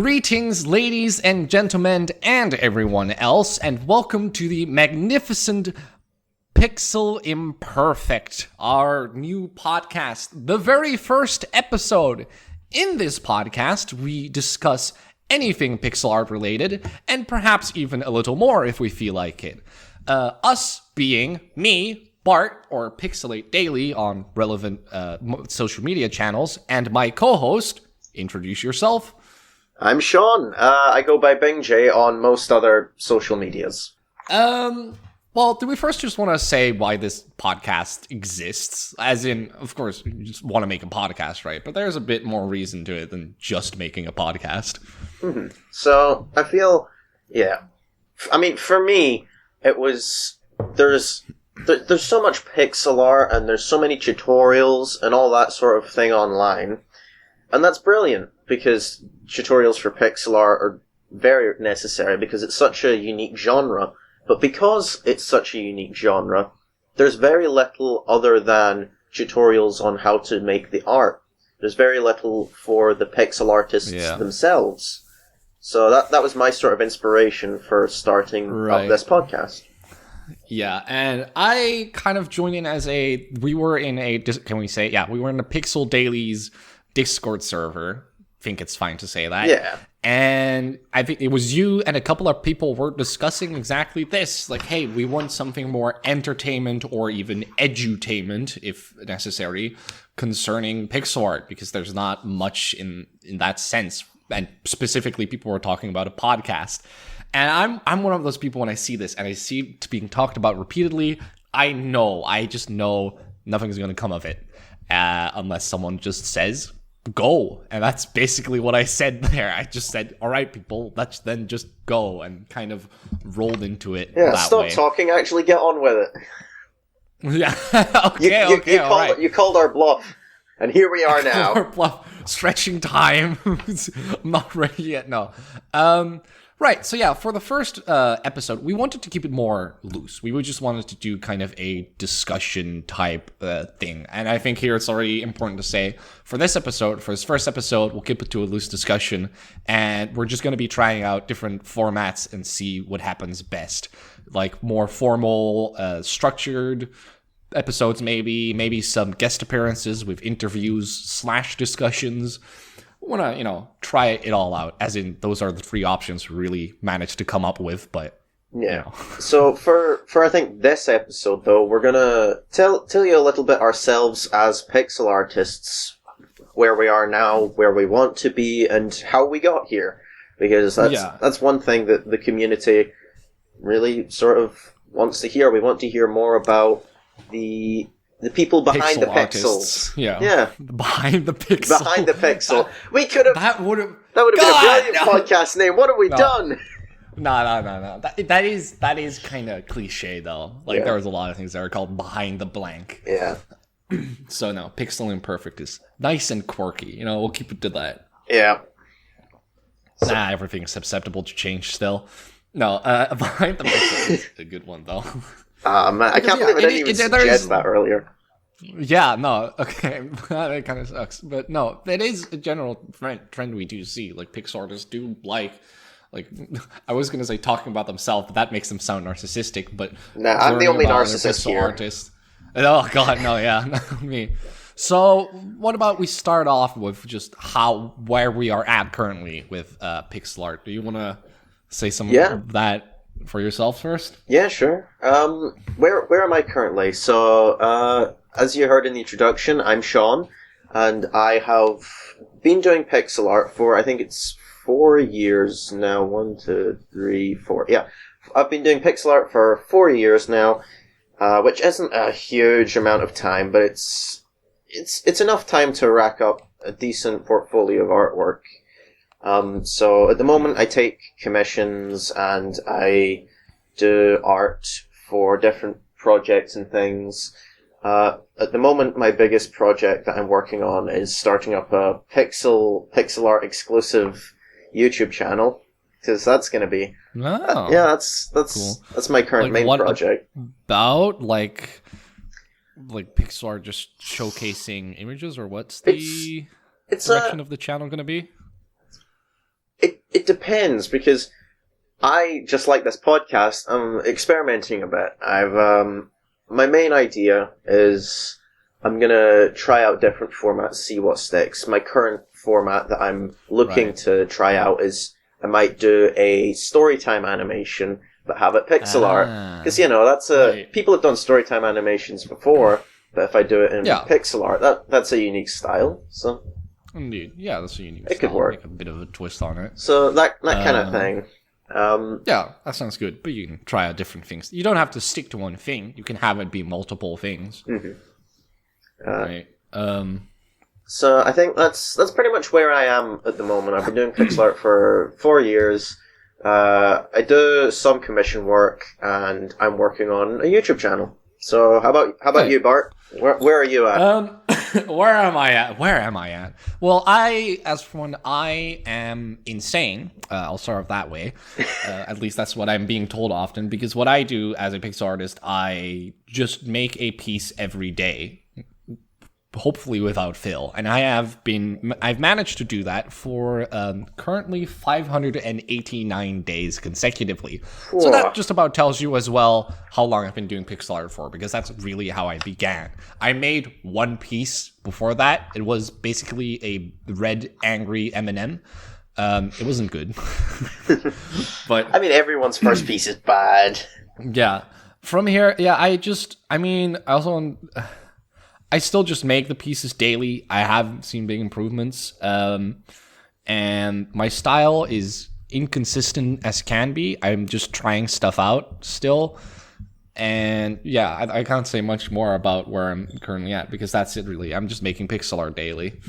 Greetings, ladies and gentlemen, and everyone else, and welcome to the magnificent Pixel Imperfect, our new podcast, the very first episode. In this podcast, we discuss anything pixel art related, and perhaps even a little more if we feel like it. Uh, us being me, Bart, or Pixelate Daily on relevant uh, social media channels, and my co host, introduce yourself. I'm Sean. Uh, I go by Bing J on most other social medias. Um, well, do we first just want to say why this podcast exists? As in, of course, you just want to make a podcast, right? But there's a bit more reason to it than just making a podcast. Mm-hmm. So I feel, yeah. I mean, for me, it was there's there, there's so much pixel art and there's so many tutorials and all that sort of thing online, and that's brilliant because tutorials for pixel art are very necessary because it's such a unique genre. But because it's such a unique genre, there's very little other than tutorials on how to make the art. There's very little for the pixel artists Yeah. themselves. So that that was my sort of inspiration for starting Right. up this podcast. Yeah, and I kind of joined in as a. We were in a. Can we say? Yeah, we were in a Pixel Dailies Discord server. Think it's fine to say that. Yeah. And I think it was you and a couple of people were discussing exactly this. Like, hey, we want something more entertainment or even edutainment, if necessary, concerning pixel art, because there's not much in in that sense. And specifically, people were talking about a podcast. And I'm I'm one of those people when I see this and I see it being talked about repeatedly, I know, I just know nothing's gonna come of it. Uh, unless someone just says go and that's basically what i said there. I just said all right people let's then just go and kind of rolled into it Yeah, stop way. talking. Actually, get on with it. yeah. You, okay you, okay you, called, right you called our bluff, and here we are now. our bluff, stretching time. I'm not ready yet no. Um right so yeah for the first uh episode we wanted to keep it more loose. We just wanted to do kind of a discussion type uh, thing. And i think here it's already important to say for this episode for this first episode we'll keep it to a loose discussion and we're just going to be trying out different formats and see what happens best. Like more formal uh, structured episodes maybe maybe some guest appearances with interviews slash discussions want to you know try it all out as in those are the three options we really managed to come up with but you Yeah. know So for for I think this episode though, we're gonna tell tell you a little bit ourselves as pixel artists, where we are now, where we want to be, and how we got here. Because that's Yeah. that's one thing that the community really sort of wants to hear. We want to hear more about the the people behind Pixel the artists. pixels. yeah Yeah. behind the pixel Behind the pixel. We could have that would have that would have been a brilliant no. podcast name. What have we No. done? no no no no that, that is that is kind of cliche though like Yeah. there was a lot of things that were called behind the blank Yeah. so no pixel imperfect is nice and quirky you know we'll keep it to that Yeah. nah everything's susceptible to change still no uh behind the pixel is a good one though Man, I can't yeah, believe I it- didn't it- even is- suggest that earlier. Yeah, no, okay, that kind of sucks. But no, that is a general trend, we do see. Like pixel artists do like, like I was gonna say talking about themselves, but that makes them sound narcissistic. But Nah, I'm the only narcissist here. Artists. Oh God, no, yeah, not me. So, what about we start off with just how where we are at currently with uh, pixel art? Do you want to say some Yeah. of that for yourself first? Yeah, sure. Um, where where am I currently? So, uh, as you heard in the introduction, I'm Sean, and I have been doing pixel art for I think it's four years now. One, two, three, four. Yeah, I've been doing pixel art for four years now, uh, which isn't a huge amount of time, but it's it's it's enough time to rack up a decent portfolio of artwork. Um, so at the moment, I take commissions and I do art for different projects and things. Uh, at the moment, my biggest project that I'm working on is starting up a pixel pixel art exclusive YouTube channel because that's going to be No. yeah that's that's Cool. that's my current Like main project. about like like pixel art just showcasing images or what's the It's- It's direction a of the channel going to be? It it depends because I just like this podcast. I'm experimenting a bit. I've um my main idea is I'm gonna try out different formats, see what sticks. My current format that I'm looking Right. to try out is I might do a storytime animation, but have it pixel art. Ah. Because you know that's a Right. people have done storytime animations before, but if I do it in Yeah. pixel art, that that's a unique style. So Indeed. Yeah, that's a unique It could style. work. Make a bit of a twist on it. so that that kind of Uh, thing. Um, Yeah, that sounds good. But you can try out different things. You don't have to stick to one thing. You can have it be multiple things. mhm. Uh, right. Um. So I think that's that's pretty much where I am at the moment. I've been doing pixel art for four years. Uh, I do some commission work, and I'm working on a YouTube channel. So how about how about Hey. you, Bart? Where where are you at? Um, where am I at? Where am I at? Well, I, as for one, I am insane. Uh, I'll start off that way. Uh, at least that's what I'm being told often. Because what I do as a pixel artist, I just make a piece every day, hopefully without fail. And I have been, I've managed to do that for um, currently 589 days consecutively. So that just about tells you as well how long I've been doing pixel art for, because that's really how I began. I made one piece before that. It was basically a red angry M&M. Um, it wasn't good, but I mean, everyone's first piece is bad. yeah. From here, yeah, I just, I mean, I also, I still just make the pieces daily. I have seen big improvements. Um, and my style is inconsistent as can be. I'm just trying stuff out still. And yeah, I, I can't say much more about where I'm currently at because that's it really. I'm just making pixel art daily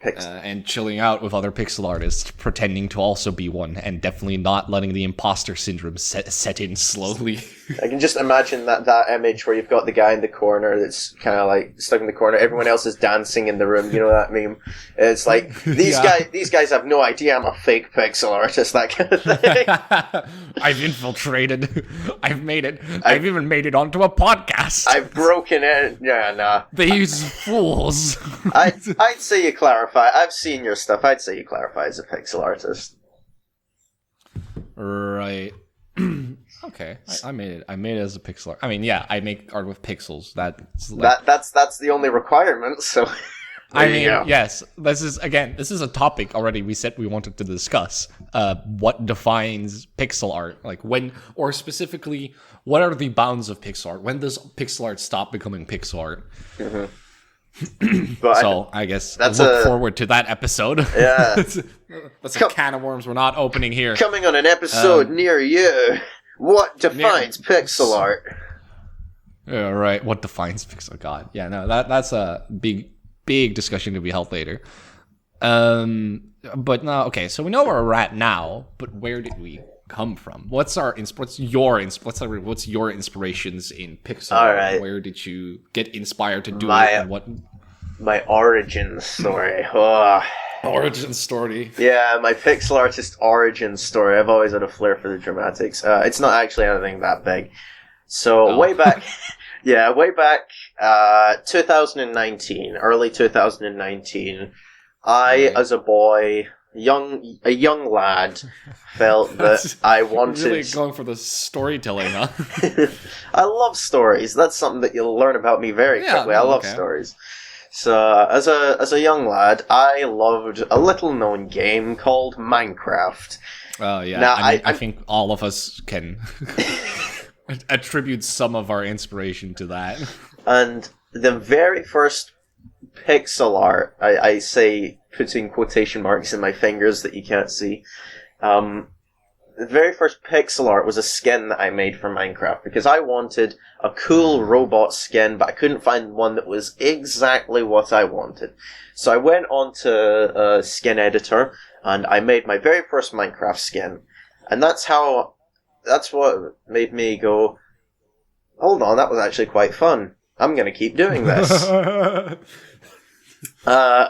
Pix- uh, and chilling out with other pixel artists, pretending to also be one, and definitely not letting the imposter syndrome set, set in slowly. I can just imagine that that image where you've got the guy in the corner that's kind of like stuck in the corner. Everyone else is dancing in the room. You know that meme? It's like these Yeah. guys. These guys have no idea I'm a fake pixel artist. That kind of thing. I've infiltrated. I've made it. I've even made it onto a podcast. I've broken in. Yeah, nah. These fools. I I'd say you clarify. I've seen your stuff. I'd say you clarify as a pixel artist. right. okay. I, I made it. I made it as a pixel art. I mean, yeah, I make art with pixels. That's like, That that's that's the only requirement. So I mean, go. yes, this is again, this is a topic already we said we wanted to discuss. Uh, what defines pixel art? Like when, or specifically, what are the bounds of pixel art? When does pixel art stop becoming pixel art? I- So I, guess that's look a- forward to that episode. Yeah. that's, that's a can of worms we're not opening here. coming on an episode Um, near you. What defines pixel art? Yeah, right. What defines pixel? God, yeah, no, that that's a big, big discussion to be held later. Um, but now, okay, so we know where we're at now, but where did we come from? What's our What's your What's our, What's your inspirations in pixel? All art? right. Where did you get inspired to do My- it? And what My origin story. Oh. origin story? Yeah, my pixel artist origin story. I've always had a flair for the dramatics. Uh, it's not actually anything that big. So Oh. way back, yeah, way back, uh, 2019, early 2019, I, Right. as a boy, young, a young lad, felt that I wanted. Really going for the storytelling, huh? I love stories. That's something that you'll learn about me very Yeah, quickly. I love okay. stories. So, as a as a young lad, I loved a little known game called Minecraft. Oh yeah, Now, I, mean, I- I, think all of us can attribute some of our inspiration to that. And the very first pixel art, I, I say putting quotation marks in my fingers that you can't see. Um, the very first pixel art was a skin that I made for Minecraft because I wanted a cool robot skin, but I couldn't find one that was exactly what I wanted. So I went on to a skin editor and I made my very first Minecraft skin. And that's how, that's what made me go, hold on, that was actually quite fun. I'm going to keep doing this. uh,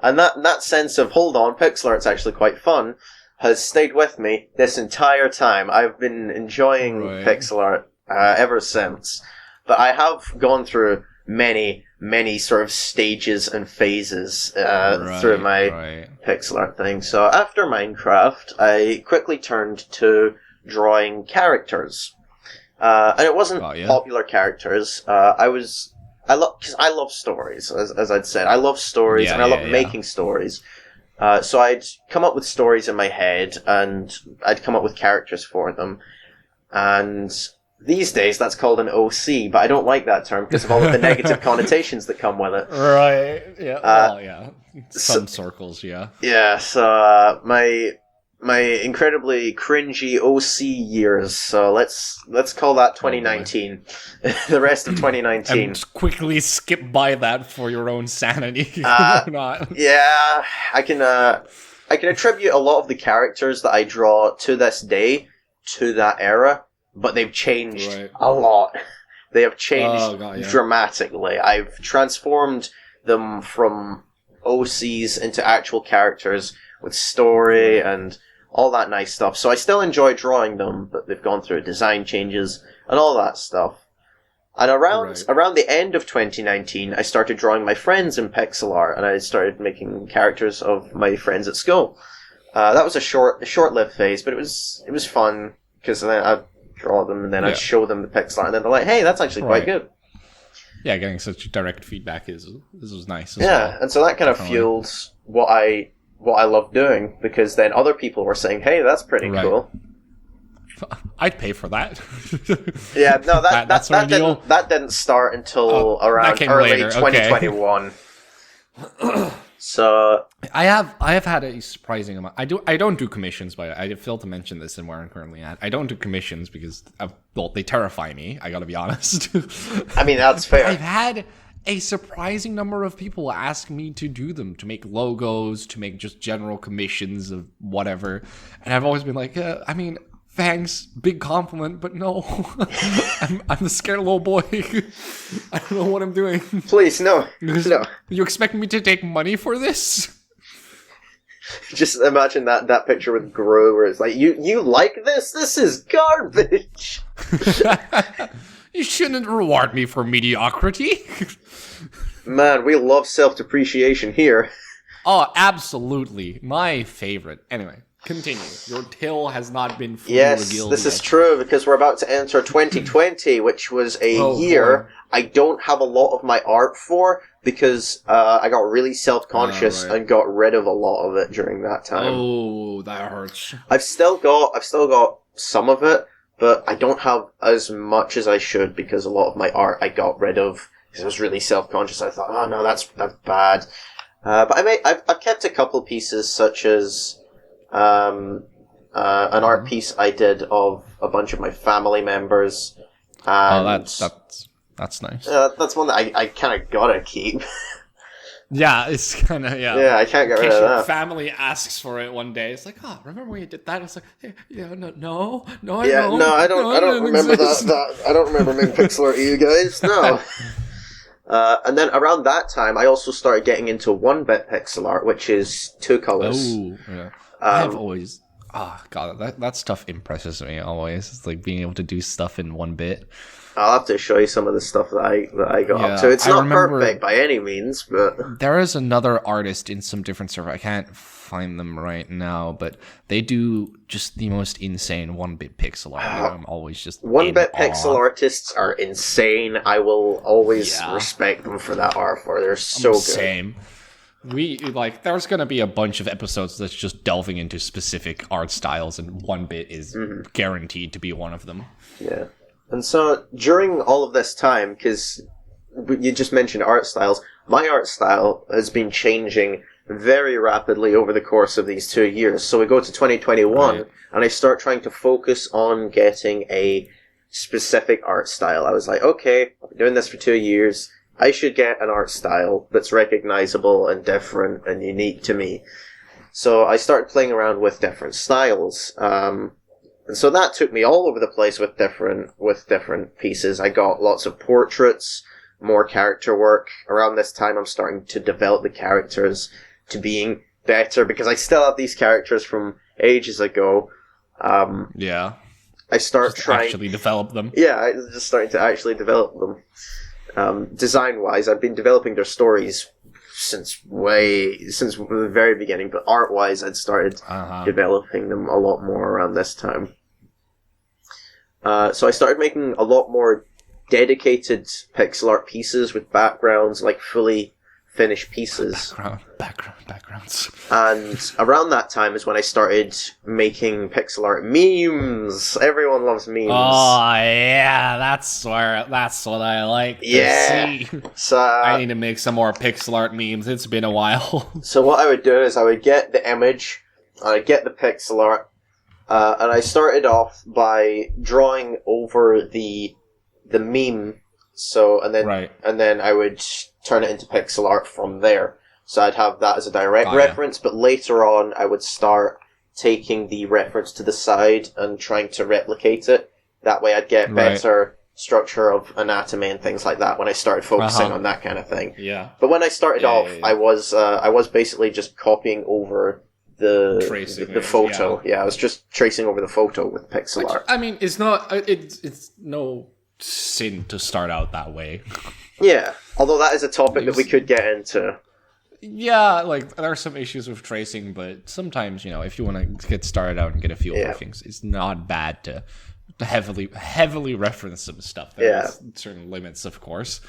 and that, that sense of, hold on, pixel art's actually quite fun, has stayed with me this entire time. I've been enjoying Right. pixel art uh, ever since. But I have gone through many, many sort of stages and phases uh, through my right. pixel art thing. So after Minecraft, I quickly turned to drawing characters, uh, and it wasn't Oh, yeah? popular characters. Uh, I was I love because I love stories, as, as I'd said. I love stories, Yeah, and I love yeah, yeah. making stories. Uh, so I'd come up with stories in my head, and I'd come up with characters for them. And these days, that's called an OC, but I don't like that term because of all of the negative connotations that come with it. Right. Yeah. Uh, well, yeah. so- Some circles. Yeah. Yeah, so uh, my my incredibly cringy OC years. So let's let's call that 2019. the rest of 2019. And quickly skip by that for your own sanity. Uh, not. Yeah, I can uh, I can attribute a lot of the characters that I draw to this day to that era, but they've changed Right. a lot. They have changed Oh, God, yeah. dramatically. I've transformed them from OCs into actual characters with story and all that nice stuff. So I still enjoy drawing them, but they've gone through design changes and all that stuff. And around Right. around the end of 2019, I started drawing my friends in pixel art, and I started making characters of my friends at school. Uh, that was a short, a short-lived phase, but it was it was fun because then I'd draw them and then Yeah. I'd show them the pixel art, and then they're like, "Hey, that's actually quite good." Yeah, getting such direct feedback is this was nice. As Yeah, well. and so that kind of Definitely. fueled what I what I love doing because then other people were saying, "Hey, that's pretty Right. cool." I'd pay for that. Yeah, no, that That- that, that didn't that didn't start until Oh, around early later, okay. 2021. so I have I have had a surprising amount. I do I don't do commissions, but I failed to mention this in where I'm currently at. I don't do commissions because uh, well they terrify me. I got to be honest. I mean that's fair. I've had a surprising number of people ask me to do them, to make logos, to make just general commissions of whatever, and I've always been like, uh, I mean. Thanks, big compliment, but no, I'm, I'm a scared little boy. I don't know what I'm doing. Please, no, no. You expect me to take money for this? Just imagine that that picture with Gru, where it's like, "You you like this? This is garbage." you shouldn't reward me for mediocrity. Man, we love self depreciation here. oh, absolutely. My favorite. Anyway, continue. Your till has not been fully Yes, revealed this is true because we're about to enter 2020, which was a Oh, year boy. I don't have a lot of my art for because uh, I got really self conscious Ah, right. and got rid of a lot of it during that time. Oh, that hurts. I've still got I've still got some of it, but I don't have as much as I should because a lot of my art I got rid of because I was really self conscious. I thought, oh no, that's that's bad. Uh, but I may I've, I've kept a couple pieces such as um, uh, an art piece I did of a bunch of my family members. And Oh, that's that's that's nice. uh, that's one that I, I kind of gotta keep. Yeah, it's kind of yeah. yeah, I can't get In rid of your that. family asks for it one day, it's like, oh, remember when you did that? It's like, hey, yeah, no, no, no, I Yeah, don't. no, I don't. I don't remember that, that. I don't remember making pixel art. You guys, no. Uh, and then around that time, I also started getting into one-bit pixel art, which is two colors. Oh, yeah. I've Um, always, ah, god, that that stuff impresses me always. It's like being able to do stuff in one bit. I'll have to show you some of the stuff that I that I got Yeah, up to. It's I not perfect by any means, but There is another artist in some different server. I can't find them right now, but they do just the most insane one-bit pixel art. that I'm always just one-bit awe. pixel artists are insane. I will always Yeah. respect them for that art. For they're so good. Same. We like there's gonna be a bunch of episodes that's just delving into specific art styles, and one bit is Mm-hmm. guaranteed to be one of them. Yeah. And so during all of this time, because you just mentioned art styles, my art style has been changing very rapidly over the course of these two years. So we go to 2021, Right. and I start trying to focus on getting a specific art style. I was like, okay, I've been doing this for two years. I should get an art style that's recognizable and different and unique to me. So I started playing around with different styles. Um, and so that took me all over the place with different with different pieces. I got lots of portraits, more character work. Around this time, I'm starting to develop the characters to being better because I still have these characters from ages ago. Um, Yeah, I start just trying. actually develop them. Yeah, I was just starting to actually develop them. um, design wise. I've been developing their stories since way since the very beginning, but art wise, I'd started Uh-huh. developing them a lot more around this time. Uh, so I started making a lot more dedicated pixel art pieces with backgrounds, like fully finished pieces. Background, background, backgrounds. And around that time is when I started making pixel art memes. Everyone loves memes. Oh yeah, that's where that's what I like. Yeah. see. so, I need to make some more pixel art memes. It's been a while. so what I would do is I would get the image, I'd get the pixel art, uh, and I started off by drawing over the the meme. So and then right. and then I would turn it into pixel art from there. So I'd have that as a direct ya. reference, but later on I would start taking the reference to the side and trying to replicate it. That way I'd get Right. better structure of anatomy and things like that when I started focusing Uh-huh. on that kind of thing. Yeah. But when I started Yeah, off, yeah, yeah. I was uh, I was basically just copying over the Tracing the, the photo. Yeah. I was just tracing over the photo with pixel Which, art. I mean, it's not. uh, It's it's no sin to start out that way. Yeah, although that is a topic that we could get into. Yeah, like there are some issues with tracing, but sometimes you know if you want to get started out and get a feel Yeah. for things, it's not bad to, to heavily heavily reference some stuff. Yeah. Certain limits, of course.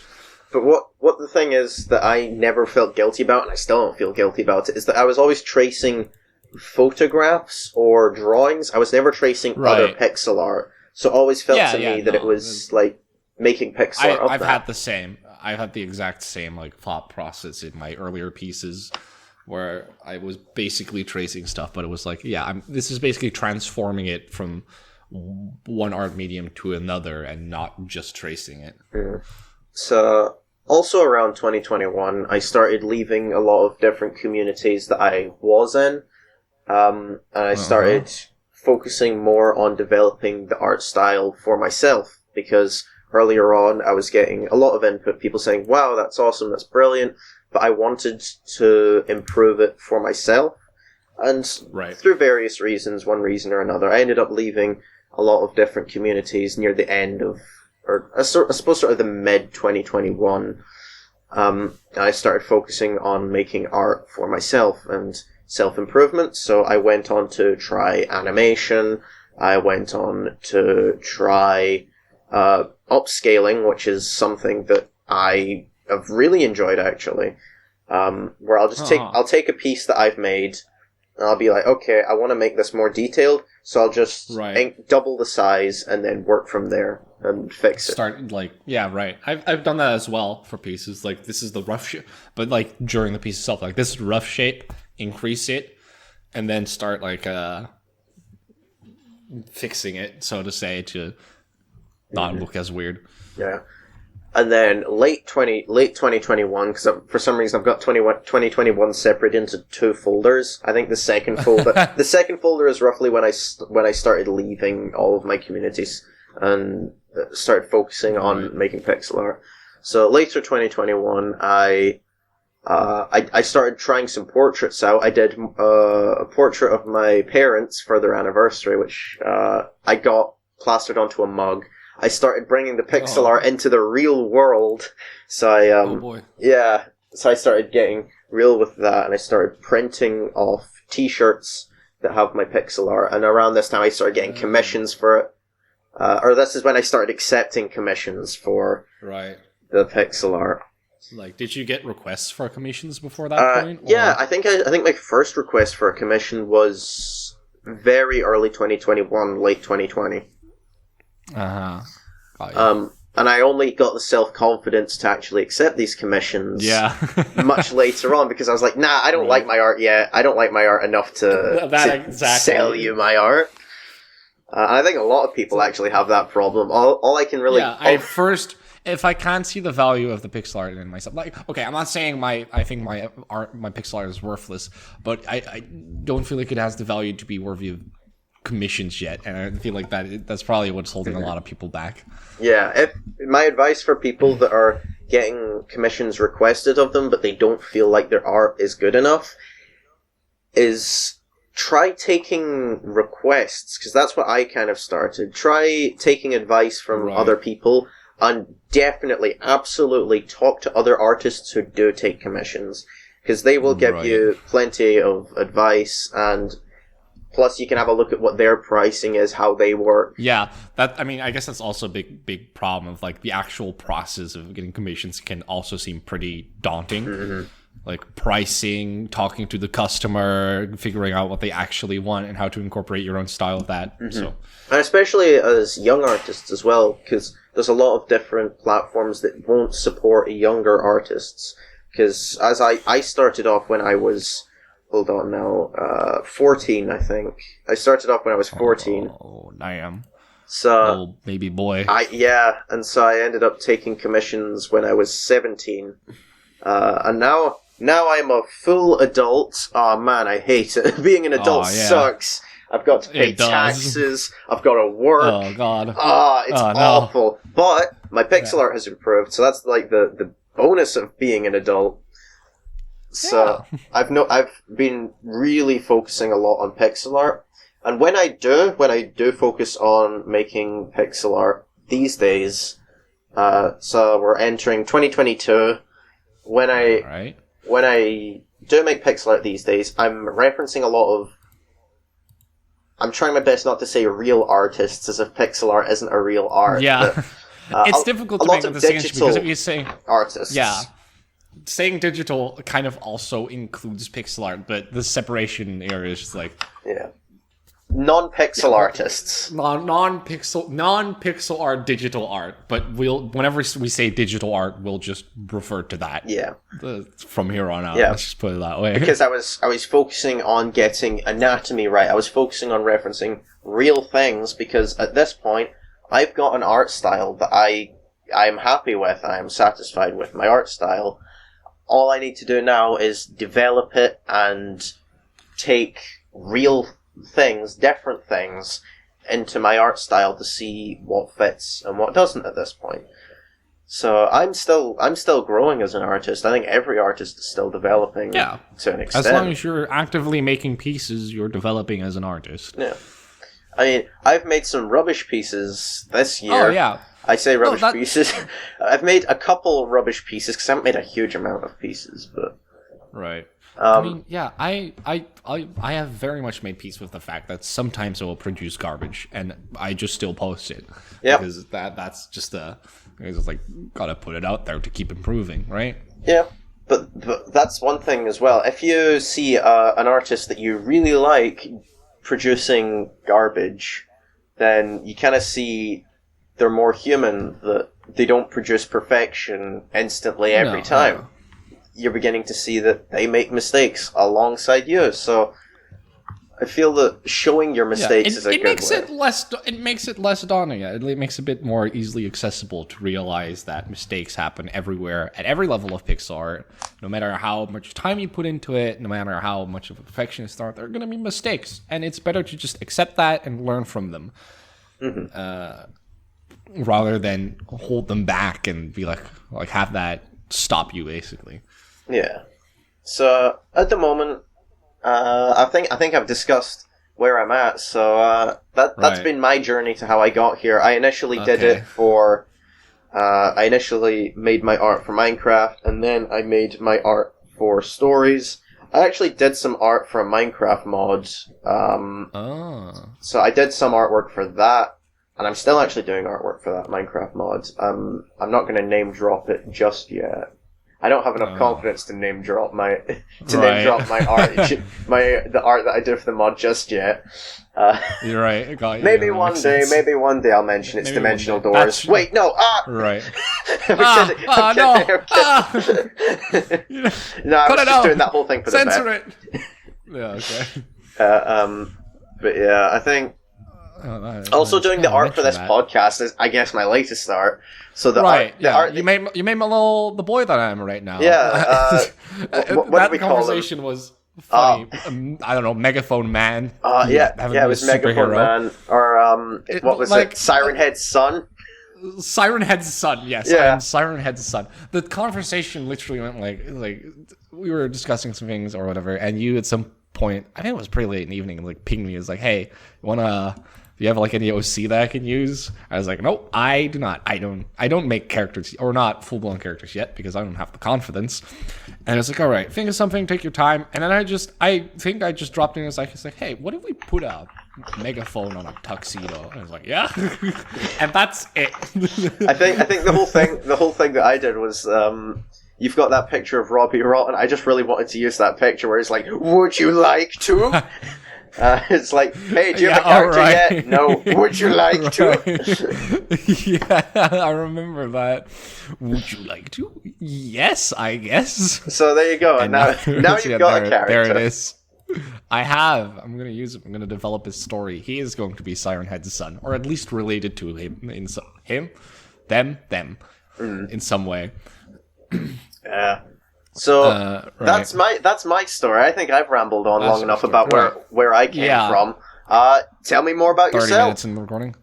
But what what the thing is that I never felt guilty about, and I still don't feel guilty about it, is that I was always tracing photographs or drawings. I was never tracing other pixel art, so it always felt Yeah, to yeah, me that it was like making pixel I, art. Of I've that. had the same. I've had the exact same like thought process in my earlier pieces, where I was basically tracing stuff, but it was like, yeah, I'm. This is basically transforming it from one art medium to another, and not just tracing it. So, also around 2021, I started leaving a lot of different communities that I was in, um, and I Uh-huh. Focusing more on developing the art style for myself because earlier on I was getting a lot of input, people saying, "Wow, that's awesome, that's brilliant," but I wanted to improve it for myself, and Right. through various reasons, one reason or another, I ended up leaving a lot of different communities near the end of, or I, sort, I suppose sort of the mid 2021. Um, I started focusing on making art for myself and self improvement. So I went on to try animation. I went on to try uh, upscaling, which is something that I have really enjoyed actually. Um, where I'll just take Uh-huh. I'll take a piece that I've made and I'll be like, okay, I want to make this more detailed, so I'll just Right. double the size and then work from there and fix it. start like yeah right I've, I've done that as well for pieces like this is the rough shape but like during the piece itself like this is rough shape increase it and then start like uh fixing it so to say to not look as weird Yeah. And then late twenty late twenty twenty one because for some reason I've got 21 2021 separate into two folders. I think the second folder the second folder is roughly when I when I started leaving all of my communities and uh, started focusing on making pixel art. So later 2021 I uh, I, I started trying some portraits out. I did uh, a portrait of my parents for their anniversary, which uh, I got plastered onto a mug. I started bringing the pixel Oh. art into the real world. So I, um, oh boy yeah, so I started getting real with that, and I started printing off T-shirts that have my pixel art. And around this time, I started getting Mm. commissions for it. Uh, or this is when I started accepting commissions for right the pixel art. Like did you get requests for commissions before that Uh, point or- yeah, I think I, I think my first request for a commission was very early 2021, late 2020. uh-huh Got you. Um, and I only got the self confidence to actually accept these commissions. yeah much later on because I was like, nah, I don't Right. like my art yet. I don't like my art enough to, to exactly. sell you my art. Uh, I think a lot of people actually have that problem. All, all I can really, yeah, I first if I can't see the value of the pixel art in myself, like okay, I'm not saying my I think my art my pixel art is worthless, but I, I don't feel like it has the value to be worthy of commissions yet, and I feel like that that's probably what's holding a lot of people back. yeah. If my advice for people that are getting commissions requested of them, but they don't feel like their art is good enough, is try taking requests because that's what I kind of started. Try taking advice from Right. other people and definitely, absolutely talk to other artists who do take commissions because they will give Right. you plenty of advice and plus you can have a look at what their pricing is, how they work. Yeah, that I mean, I guess that's also a big, big problem of like the actual process of getting commissions can also seem pretty daunting. Mm-hmm. Like pricing, talking to the customer, figuring out what they actually want, and how to incorporate your own style of that. Mm-hmm. So And especially as young artists as well, because there's a lot of different platforms that won't support younger artists. Because as I, I started off when I was, hold on now, uh, 14, I think. I started off when I was 14. oh, I am So, little baby boy. I, yeah, and so I ended up taking commissions when I was 17. Uh, and now, now I'm a full adult. Oh man, I hate it. Being an adult Oh, yeah. sucks. I've got to pay taxes. I've got to work. oh God. Ah, it's Oh, no. awful. But my pixel art has improved, so that's like the, the bonus of being an adult. So I've no, I've been really focusing a lot on pixel art, and when I do, when I do focus on making pixel art these days, uh, so we're entering 2022. When I right. when I do make pixel art these days, I'm referencing a lot of. I'm trying my best not to say real artists, as if pixel art isn't a real art. Yeah, but, uh, it's a- difficult a to make of distinction because if you say artists. yeah, saying digital kind of also includes pixel art, but the separation area is just like yeah. Non-pixel artists. non non pixel non pixel art, digital art. But we'll whenever we say digital art, we'll just refer to that Yeah, uh, from here on out. Yeah. Let's just put it that way. because I was I was focusing on getting anatomy right. I was focusing on referencing real things because at this point I've got an art style that I I'm happy with. I am satisfied with my art style. All I need to do now is develop it and take real things, different things, into my art style to see what fits and what doesn't at this point. So I'm still I'm still growing as an artist. I think every artist is still developing yeah, to an extent. as long as you're actively making pieces, you're developing as an artist. yeah. I mean, I've made some rubbish pieces this oh, year. Oh yeah, I say rubbish that- pieces. I've made a couple rubbish pieces because I haven't made a huge amount of pieces, but right. Um, I mean, yeah, I, I, I, I have very much made peace with the fact that sometimes it will produce garbage, and I just still post it. Yep. Because that, that's just a, it's just like gotta put it out there to keep improving, right? Yeah, but, but that's one thing as well. If you see uh, an artist that you really like producing garbage, then you kind of see they're more human. That they don't produce perfection instantly every No, time. no. You're beginning to see that they make mistakes alongside you. So I feel that showing your Yeah, mistakes it, is a it good makes way. it makes it less. It makes it less daunting. It makes it a bit more easily accessible to realize that mistakes happen everywhere at every level of Pixar. No matter how much time you put into it, no matter how much of a perfectionist art, there are going to be mistakes, and it's better to just accept that and learn from them, uh, rather than hold them back and be like, like have that stop you basically. Yeah. So at the moment, uh, I think I think I've discussed where I'm at. So uh, that that's Right. been my journey to how I got here. I initially did Okay. it for. Uh, I initially made my art for Minecraft, and then I made my art for stories. I actually did some art for a Minecraft mod. Um, Oh, so I did some artwork for that, and I'm still actually doing artwork for that Minecraft mod. Um, I'm not going to name drop it just yet. I don't have enough Oh. confidence to name drop my to Right. name drop my art, my the art that I did for the mod just yet. Uh, you're right. I got you. maybe That one day, sense. maybe one day I'll mention it's Maybe dimensional doors. That's- Wait, no, ah, Right. Ah, ah, no. kidding. no, I was just out. doing that whole thing for the Censor it. yeah. Okay. Uh, um, but yeah, I think Oh, no, also no, doing the art for this that. podcast is, I guess, my latest art. So the right. art, the yeah. art, you made you made my little the boy that I am right now. Yeah, uh, that what- what do we call him? conversation was funny. um, I don't know, megaphone man. Uh, yeah, yeah, it was Megaphone Man, or um, It- what was like- it? Siren Head's son. Siren Head's son. Yes, Yeah. Siren Head's son. The conversation literally went like like we were discussing some things or whatever, and you at some point, I think it was pretty late in the evening, like pinged me. It was like, "Hey, you wanna Do you have like any OC that I can use? I was like, nope, I do not. I don't. I don't make characters or not full blown characters yet because I don't have the confidence. And it's like, all right, think of something, take your time. And then I just, I think I just dropped in as like, it's like, hey, what if we put a megaphone on a tuxedo? And I was like, yeah, and that's it. I think I think the whole thing the whole thing that I did was um, you've got that picture of Robbie Rotten. I just really wanted to use that picture where it's like, "Would you like to?" Uh, it's like, "Hey, do you have a character alright. yet?" No. Would you like to? Yeah, I remember that. Would you like to? Yes, I guess. So there you go. And now, now you've Yeah, got there, a character. There it is. I have. I'm gonna use it. I'm gonna develop his story. He is going to be Siren Head's son, or at least related to him in some him, them, them, Mm. in some way. Yeah. So Uh, right. that's my that's my story. I think I've rambled on That's long enough story. about where where I came Yeah. from. Uh, tell me more about 30 yourself. minutes in the recording.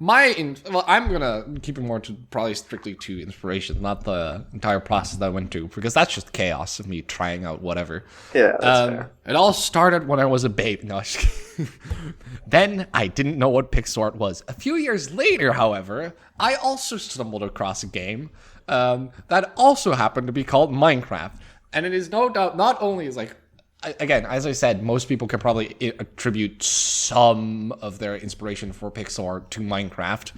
My in, well, I'm gonna keep it more to probably strictly to inspiration, not the entire process that I went through, because that's just chaos of me trying out whatever. Yeah, Um, it all started when I was a babe. No, then I didn't know what pixel art was. A few years later, however, I also stumbled across a game um, that also happened to be called Minecraft, and it is no doubt not only is like again, as I said, most people can probably attribute some of their inspiration for pixel art to Minecraft.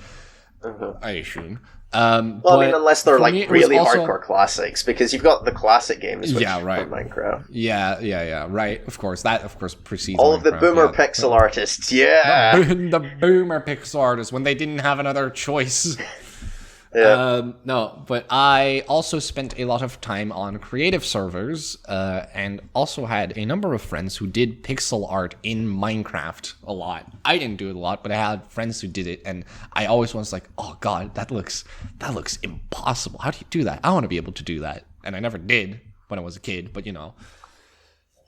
I assume. Um. Well, I mean, unless they're like me, really also- hardcore classics, because you've got the classic games. Which, Yeah, right. Minecraft. Yeah, yeah, yeah. Right. Of course, that of course precedes All of the boomer yeah. pixel artists. Yeah. the boomer pixel artists when they didn't have another choice. Yeah. Um, no, but I also spent a lot of time on creative servers, uh, and also had a number of friends who did pixel art in Minecraft a lot. I didn't do it a lot, but I had friends who did it, and I always was like, "Oh God, that looks that looks impossible. How do you do that? I want to be able to do that." And I never did when I was a kid, but you know.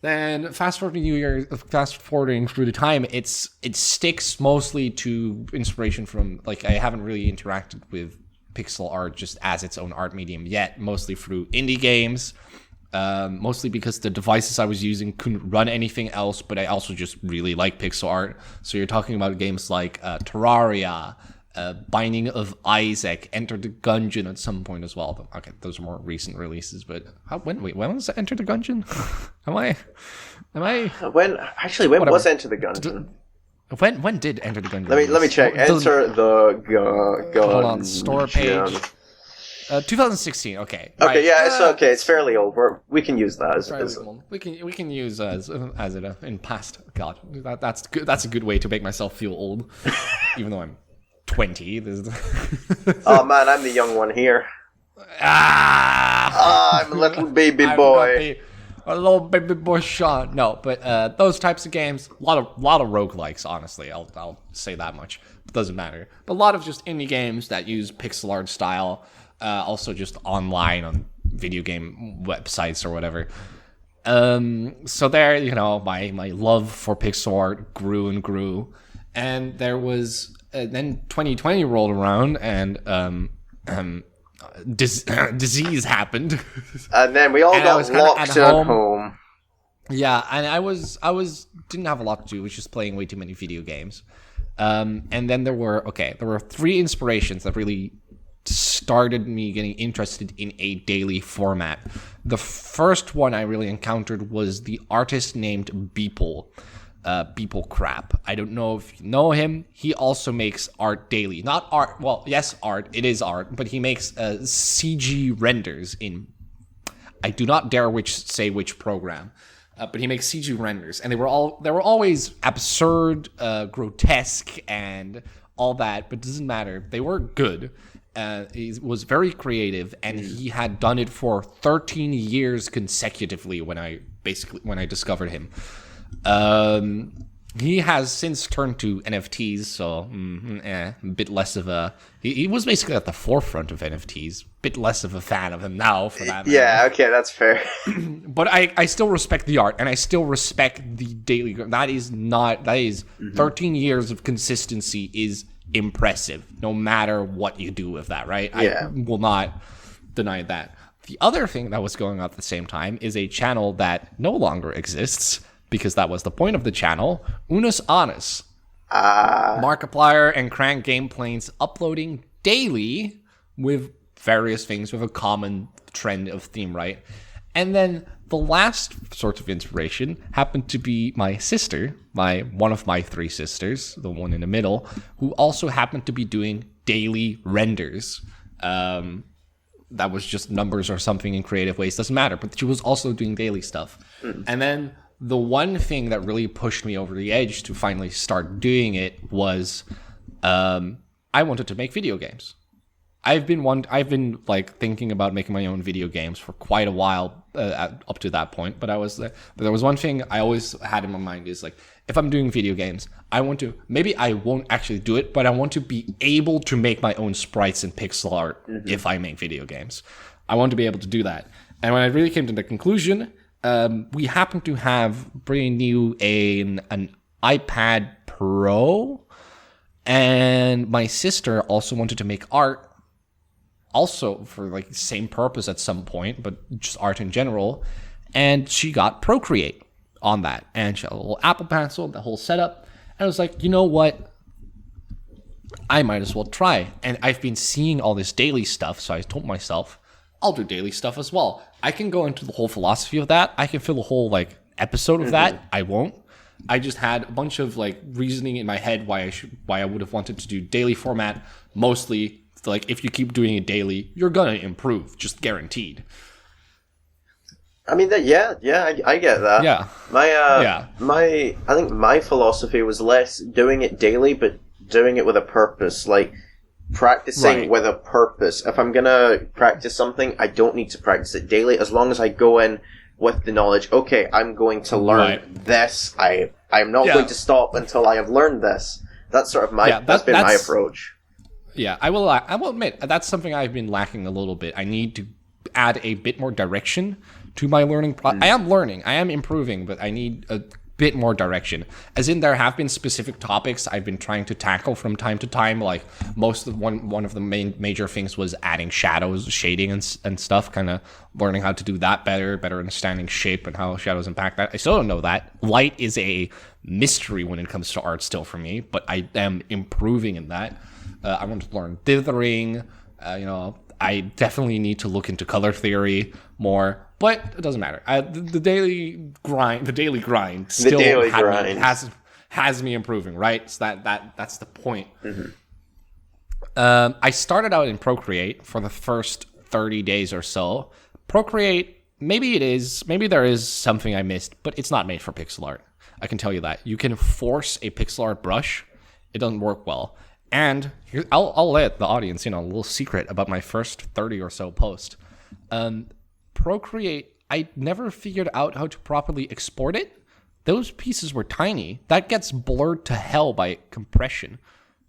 Then fast forwarding years, fast forwarding through the time, it's it sticks mostly to inspiration from like I haven't really interacted with pixel art just as its own art medium yet. Mostly through indie games, um, mostly because the devices I was using couldn't run anything else. But I also just really like pixel art. So you're talking about games like uh, Terraria, uh, Binding of Isaac, Enter the Gungeon at some point as well. Okay, those are more recent releases. But how, when wait when was Enter the Gungeon? am I am I when actually, when Whatever. was Enter the Gungeon? When when did Enter the Gungeon? Let me let me check. Enter the gu- gun. Hold on, store page. Uh, 2016. Okay. Okay, right. yeah, it's Uh, okay. It's fairly old. We're, we can use that as, as. We can we can use as as it uh, in past. God, that, that's good. That's a good way to make myself feel old, even though I'm 20. Oh man, I'm the young one here. ah, Ah, I'm a little baby boy. A little baby boy Sean. No, but uh, those types of games, a lot of lot of roguelikes, honestly. I'll I'll say that much. It doesn't matter. But a lot of just indie games that use pixel art style, uh, also just online on video game websites or whatever. Um, so there, you know, my my love for pixel art grew and grew, and there was uh, then 2020 rolled around and um um dis- disease happened. And then we all And got locked home. home. Yeah, and I was I was didn't have a lot to do. Was just playing way too many video games. Um, and then there were okay, there were three inspirations that really started me getting interested in a daily format. The first one I really encountered was the artist named Beeple. Uh, Beeple Crap. I don't know if you know him. He also makes art daily. Not art. Well, yes, art. It is art, but he makes uh, CG renders in I do not dare which say which program, uh, but he makes CG renders, and they were all they were always absurd, uh, grotesque, and all that. But it doesn't matter; they were good. Uh, he was very creative, and he had done it for 13 years consecutively. When I basically when I discovered him, um, he has since turned to NFTs, so mm, eh, a bit less of a. He, he was basically at the forefront of NFTs. Bit less of a fan of him now, for that. matter Yeah, okay, that's fair. but I, I still respect the art and I still respect the daily that is not that is 13 years of consistency is impressive no matter what you do with that right Yeah. I will not deny that the other thing that was going on at the same time is a channel that no longer exists because that was the point of the channel Unus Annus Ah, Markiplier and CrankGameplays uploading daily with various things with a common trend of theme, right? And then the last sort of inspiration happened to be my sister, my one of my three sisters, the one in the middle, who also happened to be doing daily renders. Um, that was just numbers or something in creative ways doesn't matter but she was also doing daily stuff and then the one thing that really pushed me over the edge to finally start doing it was um, i wanted to make video games. I've been one i've been like thinking about making my own video games for quite a while uh, up to that point but i was uh, but there was one thing i always had in my mind is like if i'm doing video games i want to maybe i won't actually do it but i want to be able to make my own sprites and pixel art if i make video games. I want to be able to do that. And when i really came to the conclusion um, we happen to have brand new an, an ipad pro and my sister also wanted to make art also for like same purpose at some point but just art in general and she got procreate on that and she had a little apple pencil the whole setup and i was like you know what? I might as well try and i've been seeing all this daily stuff so i told myself i'll do daily stuff as well i can go into the whole philosophy of that i can fill a whole like episode of that i won't I just had a bunch of like reasoning in my head why I should why I would have wanted to do daily format. Mostly like if you keep doing it daily, you're gonna improve, just guaranteed. I mean, that, yeah, yeah, I, I get that. Yeah. My, uh, Yeah. my, I think my philosophy was less doing it daily, but doing it with a purpose, like practicing Right. with a purpose. If I'm gonna practice something, I don't need to practice it daily, as long as I go in with the knowledge. Okay, I'm going to learn Right. this. I, I'm not Yeah. going to stop until I have learned this. That's sort of my, Yeah, that- that's been my approach. Yeah, I will. I will admit that's something I've been lacking a little bit. I need to add a bit more direction to my learning. Pro- hmm. I am learning. I am improving, but I need a bit more direction. As in, there have been specific topics I've been trying to tackle from time to time. Like most of one one of the main major things was adding shadows, shading, and and stuff. Kind of learning how to do that better, better understanding shape and how shadows impact that. I still don't know that. Light is a mystery when it comes to art still for me, but I am improving in that. Uh, I want to learn dithering. Uh, you know, I definitely need to look into color theory more, but it doesn't matter. I, the, the daily grind, the daily grind, still daily had me- grind. has has me improving. Right, so that that that's the point. Um, I started out in Procreate for the first 30 days or so. Procreate, maybe it is, maybe there is something I missed, but it's not made for pixel art. I can tell you that. You can force a pixel art brush, it doesn't work well. And I'll, I'll let the audience in on a little secret about my first 30 or so post. Um, Procreate, I never figured out how to properly export it. Those pieces were tiny. That gets blurred to hell by compression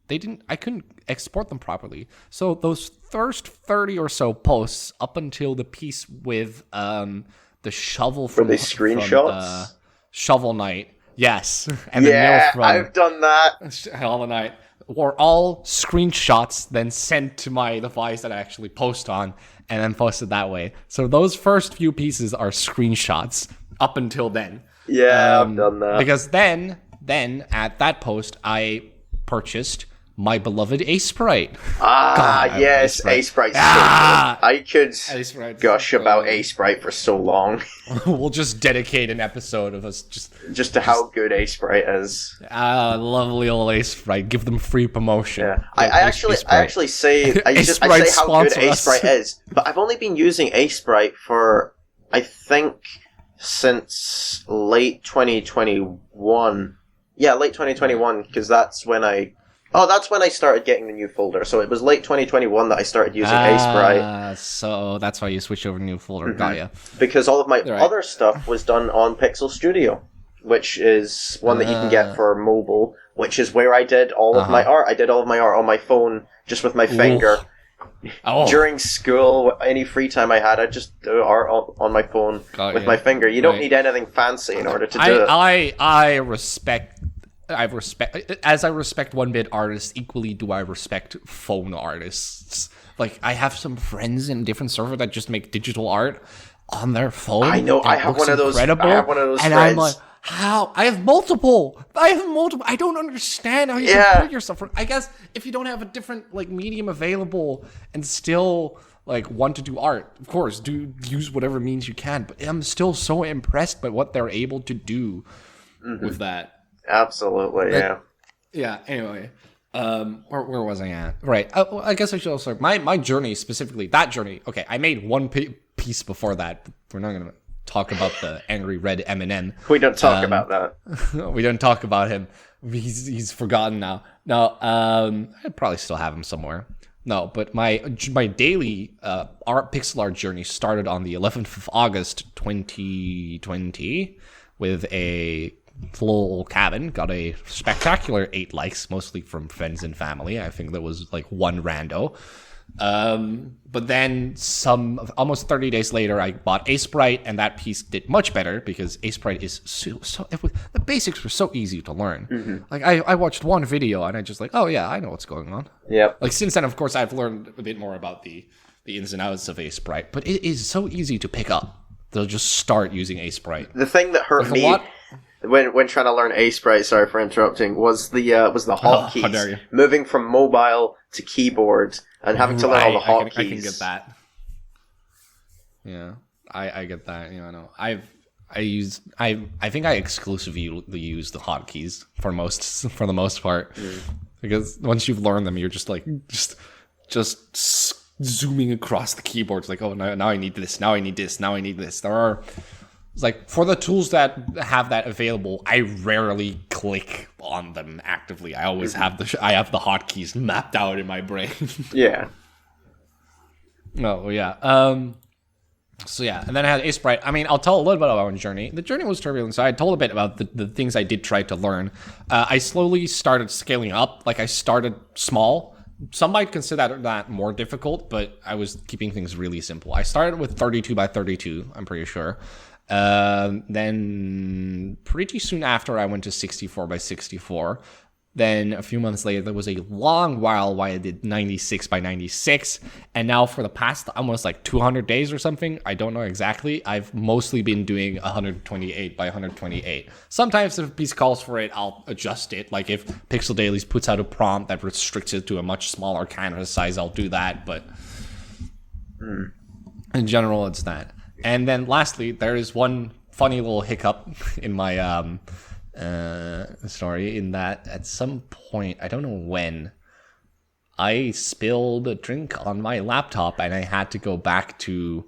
they didn't i couldn't export them properly so those first 30 or so posts up until the piece with um the shovel from they from, screenshots? uh, shovel knight yes and Yeah, from I've done that. Hollow Knight were all screenshots then sent to my device that I actually post on and then posted that way. So those first few pieces are screenshots up until then. Yeah, Um, I've done that. Because then, then at that post, I purchased my beloved Aseprite. Ah, God, yes, love Sprite. Aseprite's Ah! so. I could Ace gush so about good. Aseprite for so long, we'll just dedicate an episode of us just just to how good Aseprite is. ah lovely old Aseprite. Give them free promotion. Yeah, I, I actually, I actually say, I A just, I say how good sponsor A. Sprite is, but I've only been using Aseprite for, I think, since late 2021. Yeah, late 2021, because that's when I, oh, that's when I started getting the new folder. So it was late 2021 that I started using. Ah, so that's why you switched over to new folder. Got ya. because all of my Right. other stuff was done on Pixel Studio, which is one that you can Ah. get for mobile, which is where I did all of my Uh-huh. art. I did all of my art on my phone just with my finger. Oh, During school, any free time I had, I just do art on, my phone Got with ya. my finger. You don't Right. need anything fancy in order to do I, it. I I respect. I respect as I respect one bit artists equally. Do I respect phone artists? Like I have some friends in different server that just make digital art on their phone. I know, I have one of those- I have one of those and I'm like. How? I have multiple. I have multiple. I don't understand how you Yeah. can put yourself. I guess if you don't have a different like medium available and still like want to do art, of course, do use whatever means you can. But I'm still so impressed by what they're able to do mm-hmm. with that. Absolutely, yeah. Yeah. Anyway, um, where, where was I at? Right. I, I guess I should also my my journey specifically that journey. Okay, I made one pi- piece before that. We're not gonna talk about the angry red M&M. We don't talk Um, about that. we don't talk about him. He's he's forgotten now. No, um, I probably still have him somewhere. No, but my my daily uh, art pixel art journey started on the 11th of August 2020 with a little cabin. Got a spectacular eight likes, mostly from friends and family. I think there was like one rando. Um, but then some almost 30 days later, I bought Aseprite, and that piece did much better because Aseprite is so, so it was, the basics were so easy to learn. Like I, I watched one video and I just like, oh yeah, I know what's going on. Yep. Like since then, of course, I've learned a bit more about the the ins and outs of Aseprite, but it is so easy to pick up. They'll just start using Aseprite. The thing that hurt a me lot- when when trying to learn Aseprite, sorry for interrupting, was the uh, was the Oh, how dare hotkeys. you. Moving from mobile to keyboard and having to learn all the Right, I can, hotkeys. I can get that. Yeah, I, I get that. You know, I know. I've I use I I think I exclusively use the hotkeys for most for the most part because once you've learned them, you're just like just just zooming across the keyboards like oh now, now I need this now I need this now I need this. There are it's like for the tools that have that available, I rarely click on them actively. I always have the sh- I have the hotkeys mapped out in my brain. Yeah. Oh yeah. Um. So yeah, and then I had Aseprite. I mean, I'll tell a little bit about my journey. The journey was turbulent, so I told a bit about the, the things I did try to learn. Uh, I slowly started scaling up. Like I started small. Some might consider that, that more difficult, but I was keeping things really simple. I started with 32 by 32. I'm pretty sure. Um, then pretty soon after, I went to 64 by 64. Then a few months later, there was a long while why I did 96 by 96. And now for the past almost like 200 days or something, I don't know exactly, I've mostly been doing 128 by 128. Sometimes if a piece calls for it, I'll adjust it. Like if Pixel Dailies puts out a prompt that restricts it to a much smaller canvas size, I'll do that. But in general, it's that. And then lastly, there is one funny little hiccup in my um, uh, story in that at some point, I don't know when, I spilled a drink on my laptop and I had to go back to